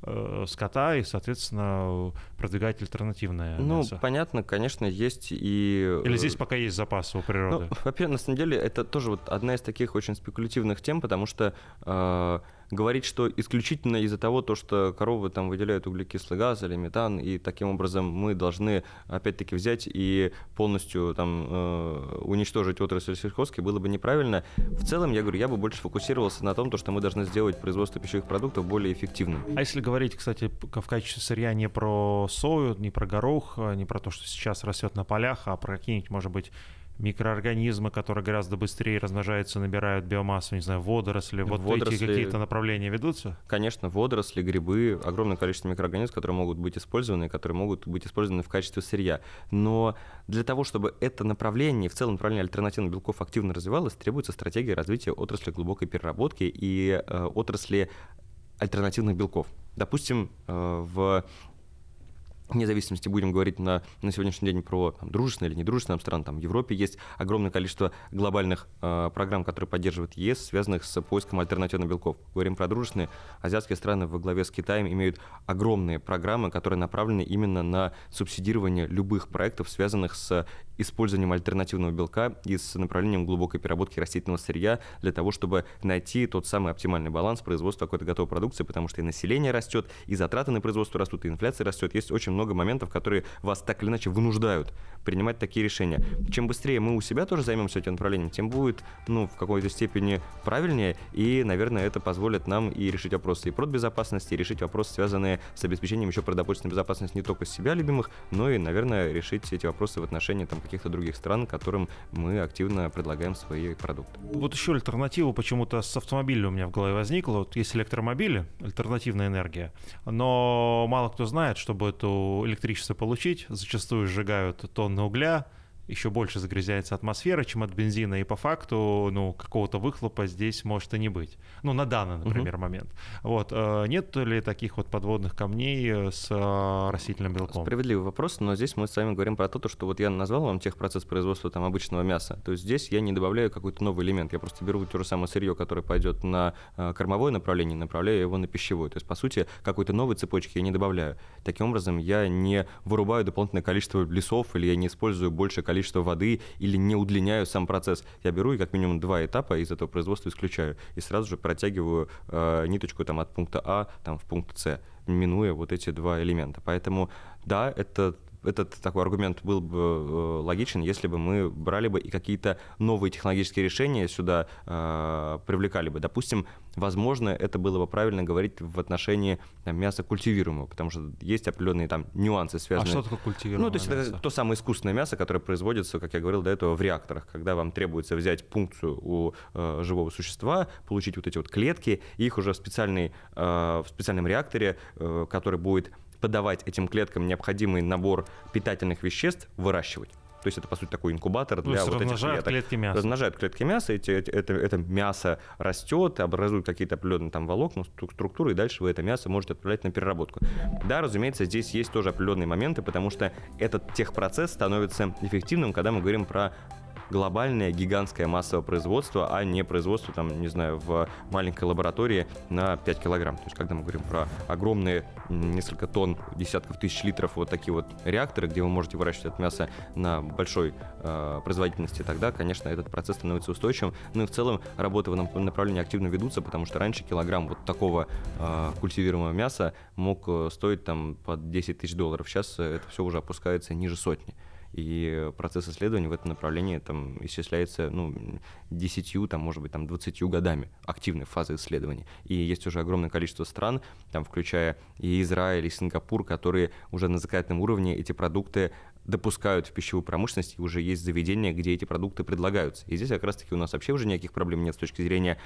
э, скота и, соответственно, продвигать альтернативное ну, мясо? Понятно, конечно, есть и... Или здесь пока есть запасы у природы? Ну, во-первых, на самом деле, это тоже вот одна из таких очень спекулятивных тем, потому что э, говорить, что исключительно из-за того, то, что коровы там выделяют углекислый газ или метан, и таким образом мы должны опять-таки взять и полностью там э, уничтожить отрасль сельхозки, было бы неправильно. В целом, я говорю, я бы больше фокусировался на том, то, что мы должны сделать производство пищевых продуктов более эффективным. А если говорить, кстати, в качестве сырья не про сою, не про горох, не про то, что сейчас растет на полях, а про какие-нибудь, может быть, микроорганизмы, которые гораздо быстрее размножаются, набирают биомассу, не знаю, водоросли, вот водоросли, эти какие-то направления ведутся? Конечно, водоросли, грибы, огромное количество микроорганизмов, которые могут быть использованы, которые могут быть использованы в качестве сырья. Но для того, чтобы это направление, в целом направление альтернативных белков активно развивалось, требуется стратегия развития отрасли глубокой переработки и э, отрасли альтернативных белков. Допустим, э, в вне зависимости будем говорить на, на сегодняшний день про там, дружественные или недружественные страны, там в Европе есть огромное количество глобальных э, программ, которые поддерживает ЕС, связанных с поиском альтернативных белков. Говорим про дружественные, азиатские страны во главе с Китаем имеют огромные программы, которые направлены именно на субсидирование любых проектов, связанных с использованием альтернативного белка и с направлением глубокой переработки растительного сырья для того, чтобы найти тот самый оптимальный баланс производства какой-то готовой продукции, потому что и население растет, и затраты на производство растут, и инфляция растет. Есть очень много моментов, которые вас так или иначе вынуждают принимать такие решения. Чем быстрее мы у себя тоже займемся этим направлением, тем будет, ну, в какой-то степени правильнее, и, наверное, это позволит нам и решить вопросы и продбезопасности, и решить вопросы, связанные с обеспечением еще продовольственной безопасности не только себя любимых, но и, наверное, решить эти вопросы в отношении там, каких-то других стран, которым мы активно предлагаем свои продукты. Вот еще альтернатива почему-то с автомобиля у меня в голове возникла. Вот есть электромобили, альтернативная энергия, но мало кто знает, чтобы эту электричество получить, зачастую сжигают тонны угля, еще больше загрязняется атмосфера, чем от бензина, и по факту, ну, какого-то выхлопа здесь может и не быть. Ну, на данный, например, uh-huh. момент. Вот. Э, нет ли таких вот подводных камней э, с э, растительным белком? Справедливый вопрос, но здесь мы с вами говорим про то, что вот я назвал вам техпроцесс производства там обычного мяса. То есть здесь я не добавляю какой-то новый элемент, я просто беру то же самое сырье, которое пойдет на кормовое направление, направляю его на пищевое. То есть, по сути, какой-то новой цепочки я не добавляю. Таким образом, я не вырубаю дополнительное количество лесов или я не использую больше количество количество воды или не удлиняю сам процесс. Я беру и как минимум два этапа из этого производства исключаю. И сразу же протягиваю э, ниточку там, от пункта А там, в пункт С, минуя вот эти два элемента. Поэтому да, это этот такой аргумент был бы э, логичен, если бы мы брали бы и какие-то новые технологические решения сюда э, привлекали бы. Допустим, возможно, это было бы правильно говорить в отношении там, мяса культивируемого, потому что есть определенные там нюансы, связанные... А что такое культивируемое Ну, то есть мясо? это то самое искусственное мясо, которое производится, как я говорил до этого, в реакторах, когда вам требуется взять пункцию у э, живого существа, получить вот эти вот клетки, и их уже в, специальный, э, в специальном реакторе, э, который будет подавать этим клеткам необходимый набор питательных веществ, выращивать. То есть это, по сути, такой инкубатор для вот этих клеток. клетки мяса. Размножают клетки мяса, эти, эти, это, это мясо растет, образует какие-то определенные там волокна, структуры, и дальше вы это мясо можете отправлять на переработку. Да, разумеется, здесь есть тоже определенные моменты, потому что этот техпроцесс становится эффективным, когда мы говорим про глобальное гигантское массовое производство, а не производство, там, не знаю, в маленькой лаборатории на 5 килограмм. То есть, когда мы говорим про огромные несколько тонн, десятков тысяч литров вот такие вот реакторы, где вы можете выращивать это мясо на большой э, производительности, тогда, конечно, этот процесс становится устойчивым. Ну и в целом работы в этом направлении активно ведутся, потому что раньше килограмм вот такого э, культивируемого мяса мог э, стоить там под 10 тысяч долларов. Сейчас это все уже опускается ниже сотни и процесс исследований в этом направлении там исчисляется ну, 10, там, может быть, там, 20 годами активной фазы исследований. И есть уже огромное количество стран, там, включая и Израиль, и Сингапур, которые уже на законодательном уровне эти продукты допускают в пищевую промышленность, и уже есть заведения, где эти продукты предлагаются. И здесь как раз-таки у нас вообще уже никаких проблем нет с точки зрения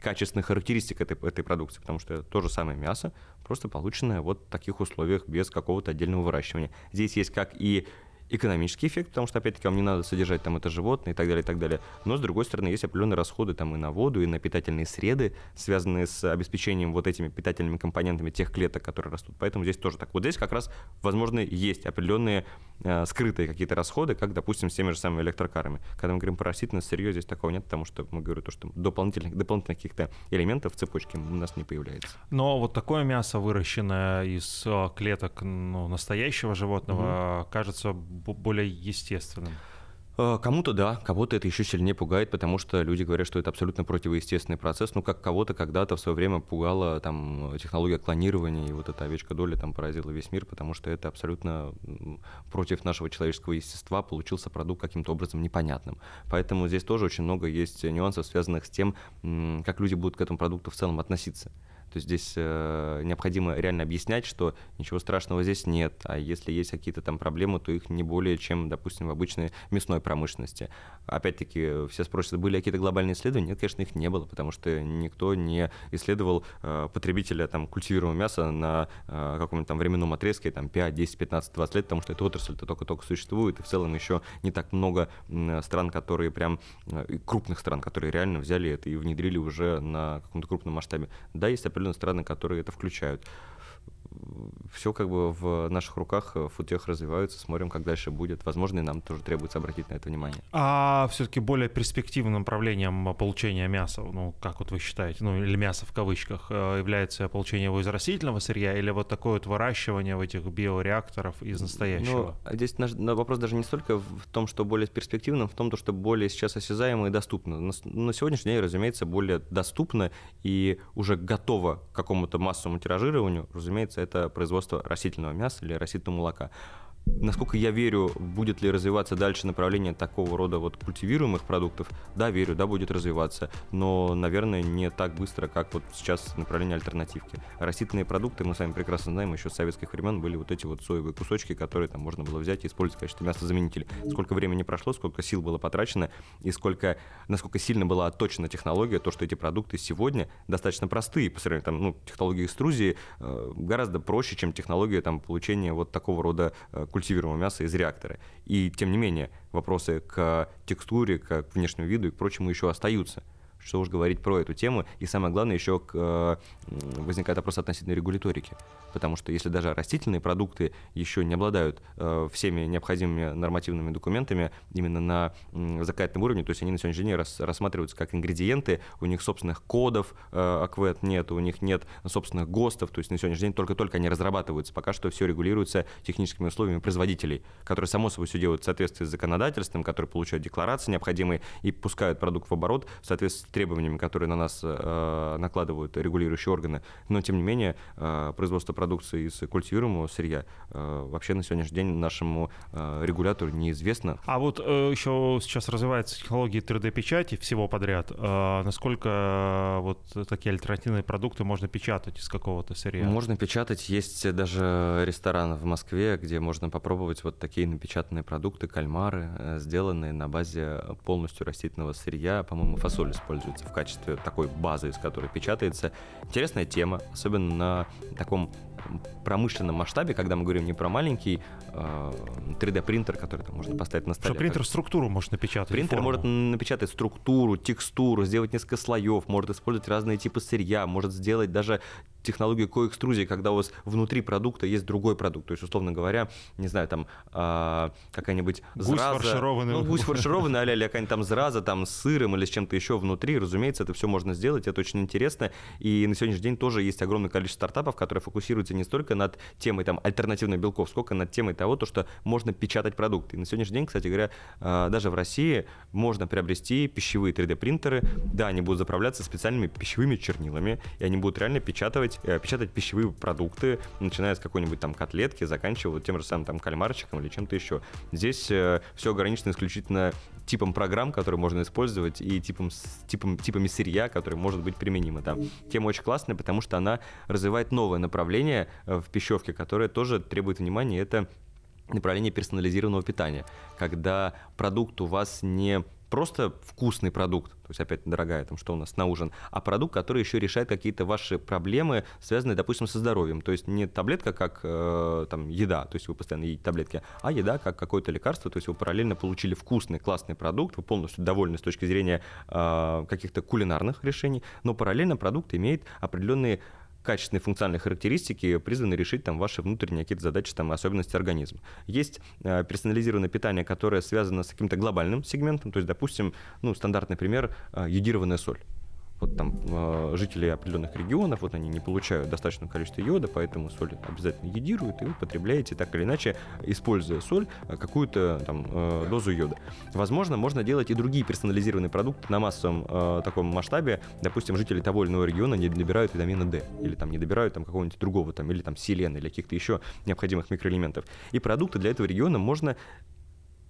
качественных характеристик этой, этой продукции, потому что то же самое мясо, просто полученное вот в таких условиях без какого-то отдельного выращивания. Здесь есть как и экономический эффект, потому что, опять-таки, вам не надо содержать там это животное и так далее, и так далее. Но, с другой стороны, есть определенные расходы там и на воду, и на питательные среды, связанные с обеспечением вот этими питательными компонентами тех клеток, которые растут. Поэтому здесь тоже так. Вот здесь как раз, возможно, есть определенные э, скрытые какие-то расходы, как, допустим, с теми же самыми электрокарами. Когда мы говорим про растительное сырье, здесь такого нет, потому что мы говорим то, что дополнительных, дополнительных каких-то элементов в цепочке у нас не появляется. Но вот такое мясо, выращенное из э, клеток ну, настоящего животного, угу. кажется более естественным. Э, кому-то да, кого-то это еще сильнее пугает, потому что люди говорят, что это абсолютно противоестественный процесс. Ну, как кого-то когда-то в свое время пугала там технология клонирования, и вот эта овечка доля там поразила весь мир, потому что это абсолютно против нашего человеческого естества получился продукт каким-то образом непонятным. Поэтому здесь тоже очень много есть нюансов, связанных с тем, как люди будут к этому продукту в целом относиться. То есть здесь э, необходимо реально объяснять, что ничего страшного здесь нет, а если есть какие-то там проблемы, то их не более чем, допустим, в обычной мясной промышленности. Опять-таки, все спросят, были какие-то глобальные исследования? Нет, конечно, их не было, потому что никто не исследовал э, потребителя там, культивируемого мяса на э, каком-нибудь там временном отрезке, там 5, 10, 15, 20 лет, потому что эта отрасль-то только-только существует, и в целом еще не так много стран, которые прям, э, крупных стран, которые реально взяли это и внедрили уже на каком-то крупном масштабе. Да, есть страны, которые это включают все как бы в наших руках, э, футех развиваются, смотрим, как дальше будет. Возможно, и нам тоже требуется обратить на это внимание. А все-таки более перспективным направлением получения мяса, ну, как вот вы считаете, ну, или мяса в кавычках, э, является получение его из растительного сырья или вот такое вот выращивание в этих биореакторов из настоящего? Ну, здесь наш, вопрос даже не столько в том, что более перспективным, в том, что более сейчас осязаемо и доступно. На, на сегодняшний день, разумеется, более доступно и уже готово к какому-то массовому тиражированию, разумеется, это производство растительного мяса или растительного молока. Насколько я верю, будет ли развиваться дальше направление такого рода вот культивируемых продуктов? Да, верю, да, будет развиваться, но, наверное, не так быстро, как вот сейчас направление альтернативки. Растительные продукты, мы с вами прекрасно знаем, еще с советских времен были вот эти вот соевые кусочки, которые там можно было взять и использовать в качестве мясозаменителя. Сколько времени прошло, сколько сил было потрачено и сколько, насколько сильно была отточена технология, то, что эти продукты сегодня достаточно простые по сравнению, там, ну, технологии экструзии э, гораздо проще, чем технология там получения вот такого рода э, культивируемого мяса из реактора. И тем не менее, вопросы к текстуре, к внешнему виду и к прочему еще остаются что уж говорить про эту тему. И самое главное, еще к, э, возникает вопрос относительно регуляторики. Потому что если даже растительные продукты еще не обладают э, всеми необходимыми нормативными документами именно на законодательном уровне, то есть они на сегодняшний день рас, рассматриваются как ингредиенты, у них собственных кодов э, АКВЭД нет, у них нет собственных ГОСТов, то есть на сегодняшний день только-только они разрабатываются. Пока что все регулируется техническими условиями производителей, которые, само собой, все делают в соответствии с законодательством, которые получают декларации необходимые и пускают продукт в оборот в соответствии требованиями, которые на нас э, накладывают регулирующие органы. Но, тем не менее, э, производство продукции из культивируемого сырья э, вообще на сегодняшний день нашему э, регулятору неизвестно. А вот э, еще сейчас развиваются технологии 3D-печати всего подряд. Э, насколько э, вот такие альтернативные продукты можно печатать из какого-то сырья? Можно печатать. Есть даже ресторан в Москве, где можно попробовать вот такие напечатанные продукты, кальмары, э, сделанные на базе полностью растительного сырья. По-моему, фасоль используется в качестве такой базы, из которой печатается. Интересная тема, особенно на таком промышленном масштабе, когда мы говорим не про маленький э, 3D-принтер, который там можно поставить на столе. Что принтер структуру может напечатать? Принтер форму. может напечатать структуру, текстуру, сделать несколько слоев, может использовать разные типы сырья, может сделать даже технологию коэкструзии, когда у вас внутри продукта есть другой продукт. То есть, условно говоря, не знаю, там э, какая-нибудь гусь зраза. Фаршированный. Ну, гусь фаршированный, а какая-нибудь там зраза там с сыром или с чем-то еще внутри. Разумеется, это все можно сделать, это очень интересно. И на сегодняшний день тоже есть огромное количество стартапов, которые фокусируются не столько над темой там альтернативных белков, сколько над темой того, то, что можно печатать продукты. И на сегодняшний день, кстати говоря, э, даже в России можно приобрести пищевые 3D-принтеры. Да, они будут заправляться специальными пищевыми чернилами, и они будут реально печатать э, печатать пищевые продукты, начиная с какой-нибудь там котлетки, заканчивая вот тем же самым там кальмарчиком или чем-то еще. Здесь э, все ограничено исключительно типом программ, которые можно использовать, и типом, типом, типами сырья, которые может быть применимы там. Тема очень классная, потому что она развивает новое направление э, в пищевке, которое тоже требует внимания. Это направление персонализированного питания, когда продукт у вас не просто вкусный продукт, то есть опять дорогая, там, что у нас на ужин, а продукт, который еще решает какие-то ваши проблемы, связанные, допустим, со здоровьем. То есть не таблетка как э, там еда, то есть вы постоянно едите таблетки, а еда как какое-то лекарство, то есть вы параллельно получили вкусный, классный продукт, вы полностью довольны с точки зрения э, каких-то кулинарных решений, но параллельно продукт имеет определенные качественные функциональные характеристики призваны решить там ваши внутренние какие-то задачи, там особенности организма. Есть э, персонализированное питание, которое связано с каким-то глобальным сегментом, то есть, допустим, ну, стандартный пример э, – йодированная соль вот там э, жители определенных регионов, вот они не получают достаточное количество йода, поэтому соль обязательно йодируют, и вы потребляете так или иначе, используя соль, э, какую-то там э, дозу йода. Возможно, можно делать и другие персонализированные продукты на массовом э, таком масштабе. Допустим, жители того или иного региона не добирают витамина D, или там не добирают там какого-нибудь другого, там, или там селена, или каких-то еще необходимых микроэлементов. И продукты для этого региона можно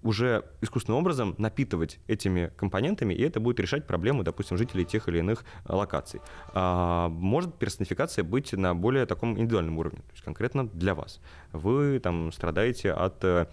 уже искусственным образом напитывать этими компонентами, и это будет решать проблему, допустим, жителей тех или иных э, локаций. А, может персонификация быть на более таком индивидуальном уровне, то есть конкретно для вас. Вы там страдаете от, э,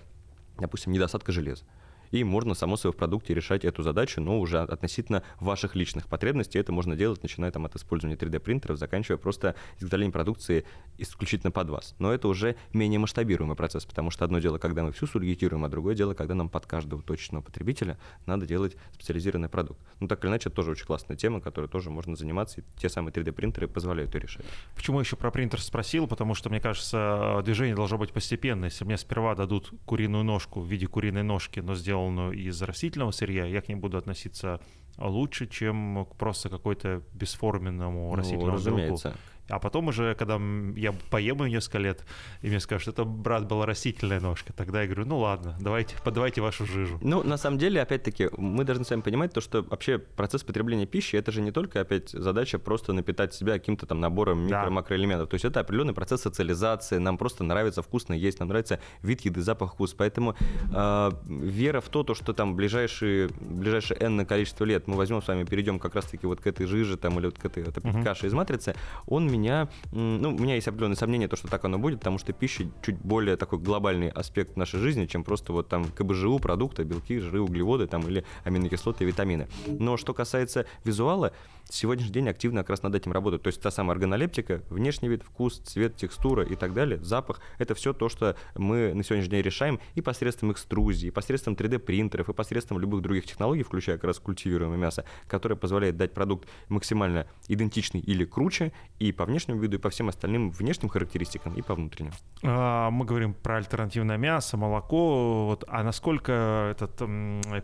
допустим, недостатка железа и можно, само собой, в продукте решать эту задачу, но уже относительно ваших личных потребностей. Это можно делать, начиная там, от использования 3D-принтеров, заканчивая просто изготовлением продукции исключительно под вас. Но это уже менее масштабируемый процесс, потому что одно дело, когда мы всю сульгитируем, а другое дело, когда нам под каждого точечного потребителя надо делать специализированный продукт. Ну, так или иначе, это тоже очень классная тема, которой тоже можно заниматься, и те самые 3D-принтеры позволяют ее решать. Почему еще про принтер спросил? Потому что, мне кажется, движение должно быть постепенное. Если мне сперва дадут куриную ножку в виде куриной ножки, но сделать сделанную из растительного сырья, я к ней буду относиться лучше, чем к просто какой-то бесформенному ну, растительному разумеется. белку. А потом уже, когда я поем ее несколько лет, и мне скажут, это, брат, была растительная ножка, тогда я говорю, ну ладно, давайте, подавайте вашу жижу. Ну, на самом деле, опять-таки, мы должны с вами понимать то, что вообще процесс потребления пищи, это же не только, опять, задача просто напитать себя каким-то там набором микро-макроэлементов. То есть это определенный процесс социализации, нам просто нравится вкусно есть, нам нравится вид еды, запах, вкус. Поэтому э, вера в то, то, что там ближайшие, ближайшее энное количество лет мы возьмем с вами, перейдем как раз-таки вот к этой жиже там или вот к этой вот, uh-huh. каше из матрицы, он меня, ну, у меня есть определенные сомнения, то, что так оно будет, потому что пища чуть более такой глобальный аспект нашей жизни, чем просто вот там КБЖУ, продукты, белки, жиры, углеводы там или аминокислоты, витамины. Но что касается визуала, сегодняшний день активно как раз над этим работают. То есть та самая органолептика, внешний вид, вкус, цвет, текстура и так далее, запах, это все то, что мы на сегодняшний день решаем и посредством экструзии, и посредством 3D-принтеров, и посредством любых других технологий, включая как раз культивируемое мясо, которое позволяет дать продукт максимально идентичный или круче и по внешнему виду, и по всем остальным внешним характеристикам, и по внутренним. А, мы говорим про альтернативное мясо, молоко, вот, а насколько этот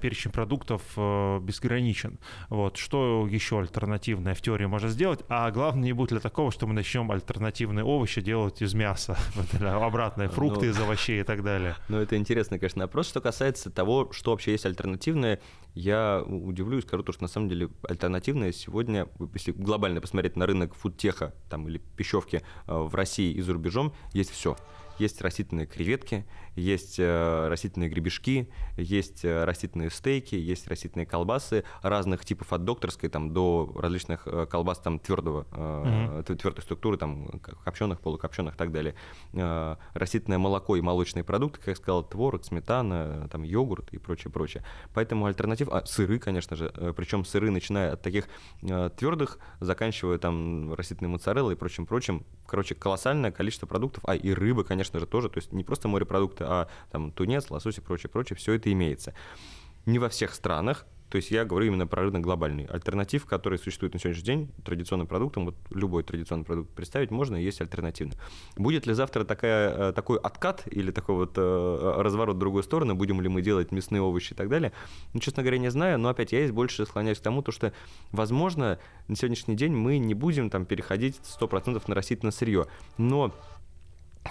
перечень продуктов э, безграничен? Вот, что еще альтернативно альтернативное в теории можно сделать, а главное не будет ли такого, что мы начнем альтернативные овощи делать из мяса, обратные фрукты ну, из овощей и так далее. Ну, это интересный, конечно, вопрос. Что касается того, что вообще есть альтернативное, я удивлюсь, скажу то, что на самом деле альтернативное сегодня, если глобально посмотреть на рынок фудтеха там, или пищевки э, в России и за рубежом, есть все есть растительные креветки, есть э, растительные гребешки, есть э, растительные стейки, есть растительные колбасы разных типов от докторской там до различных э, колбас там твердого mm-hmm. твердой структуры там копченых, полукопченых и так далее. Растительное молоко и молочные продукты, как я сказал, творог, сметана, там йогурт и прочее, прочее. Поэтому альтернатив, а, сыры, конечно же, причем сыры, начиная от таких твердых, заканчивая там растительной моцареллой и прочим, прочим. Короче, колоссальное количество продуктов, а и рыбы, конечно же, тоже, то есть не просто морепродукты, а там тунец, лосось и прочее, прочее, все это имеется. Не во всех странах, то есть я говорю именно про рынок глобальный. Альтернатив, который существует на сегодняшний день традиционным продуктам, вот любой традиционный продукт представить можно, есть альтернативный. Будет ли завтра такая, э, такой откат или такой вот э, разворот в другую сторону, будем ли мы делать мясные овощи и так далее, ну, честно говоря, не знаю, но опять я есть больше склоняюсь к тому, то, что, возможно, на сегодняшний день мы не будем там переходить 100% на растительное сырье, но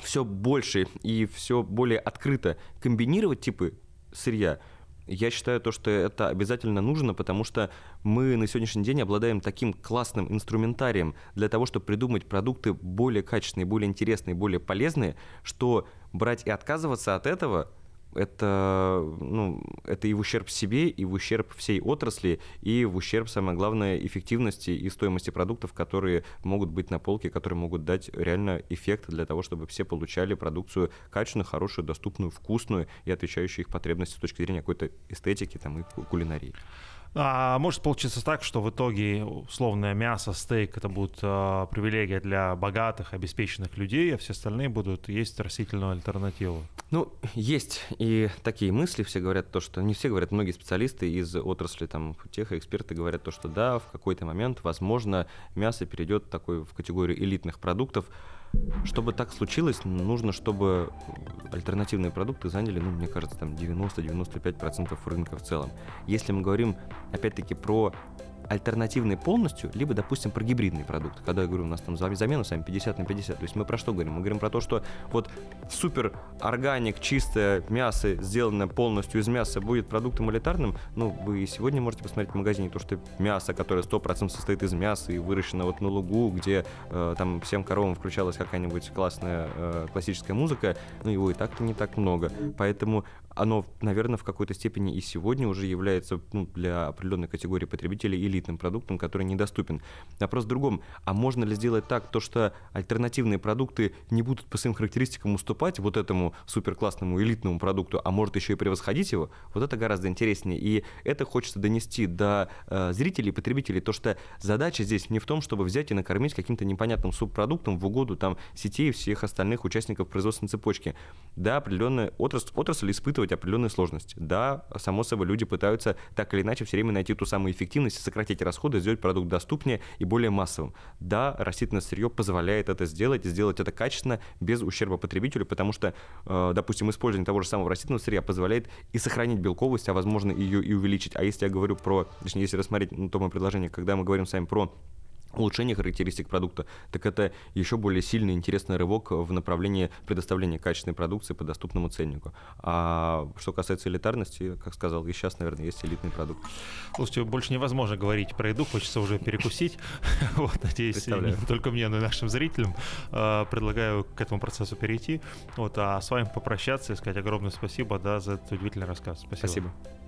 все больше и все более открыто комбинировать типы сырья, я считаю то, что это обязательно нужно, потому что мы на сегодняшний день обладаем таким классным инструментарием для того, чтобы придумать продукты более качественные, более интересные, более полезные, что брать и отказываться от этого это, ну, это и в ущерб себе, и в ущерб всей отрасли, и в ущерб, самое главное, эффективности и стоимости продуктов, которые могут быть на полке, которые могут дать реально эффект для того, чтобы все получали продукцию качественную, хорошую, доступную, вкусную и отвечающую их потребности с точки зрения какой-то эстетики там, и кулинарии. А может получиться так, что в итоге условное мясо, стейк это будет э, привилегия для богатых, обеспеченных людей, а все остальные будут есть растительную альтернативу? Ну, есть и такие мысли. Все говорят то, что... Не все говорят, многие специалисты из отрасли там, тех эксперты говорят то, что да, в какой-то момент, возможно, мясо перейдет такой в категорию элитных продуктов, чтобы так случилось, нужно, чтобы альтернативные продукты заняли, ну, мне кажется, там 90-95% рынка в целом. Если мы говорим, опять-таки, про альтернативный полностью, либо, допустим, про гибридный продукт. Когда я говорю, у нас там замена сами 50 на 50. То есть мы про что говорим? Мы говорим про то, что вот супер органик, чистое мясо, сделанное полностью из мяса, будет продуктом элитарным. Ну, вы сегодня можете посмотреть в магазине то, что мясо, которое 100% состоит из мяса и выращено вот на лугу, где э, там всем коровам включалась какая-нибудь классная э, классическая музыка, ну, его и так-то не так много. Поэтому оно, наверное, в какой-то степени и сегодня уже является ну, для определенной категории потребителей элитным продуктом, который недоступен. Вопрос в другом. А можно ли сделать так, то, что альтернативные продукты не будут по своим характеристикам уступать вот этому суперклассному элитному продукту, а может еще и превосходить его? Вот это гораздо интереснее. И это хочется донести до э, зрителей и потребителей, то, что задача здесь не в том, чтобы взять и накормить каким-то непонятным субпродуктом в угоду там сетей и всех остальных участников производственной цепочки. Да, определенная отрасль, отрасль испытывать определенные сложности. Да, само собой, люди пытаются так или иначе все время найти ту самую эффективность, сократить расходы, сделать продукт доступнее и более массовым. Да, растительное сырье позволяет это сделать, сделать это качественно, без ущерба потребителю, потому что, э, допустим, использование того же самого растительного сырья позволяет и сохранить белковость, а возможно ее и увеличить. А если я говорю про, точнее, если рассмотреть на то мое предложение, когда мы говорим с вами про улучшение характеристик продукта, так это еще более сильный интересный рывок в направлении предоставления качественной продукции по доступному ценнику. А что касается элитарности, как сказал, и сейчас, наверное, есть элитный продукт. Слушайте, больше невозможно говорить про еду, хочется уже перекусить. Вот, надеюсь, не только мне, но и нашим зрителям. А, предлагаю к этому процессу перейти. Вот, а с вами попрощаться и сказать огромное спасибо да, за этот удивительный рассказ. Спасибо. спасибо.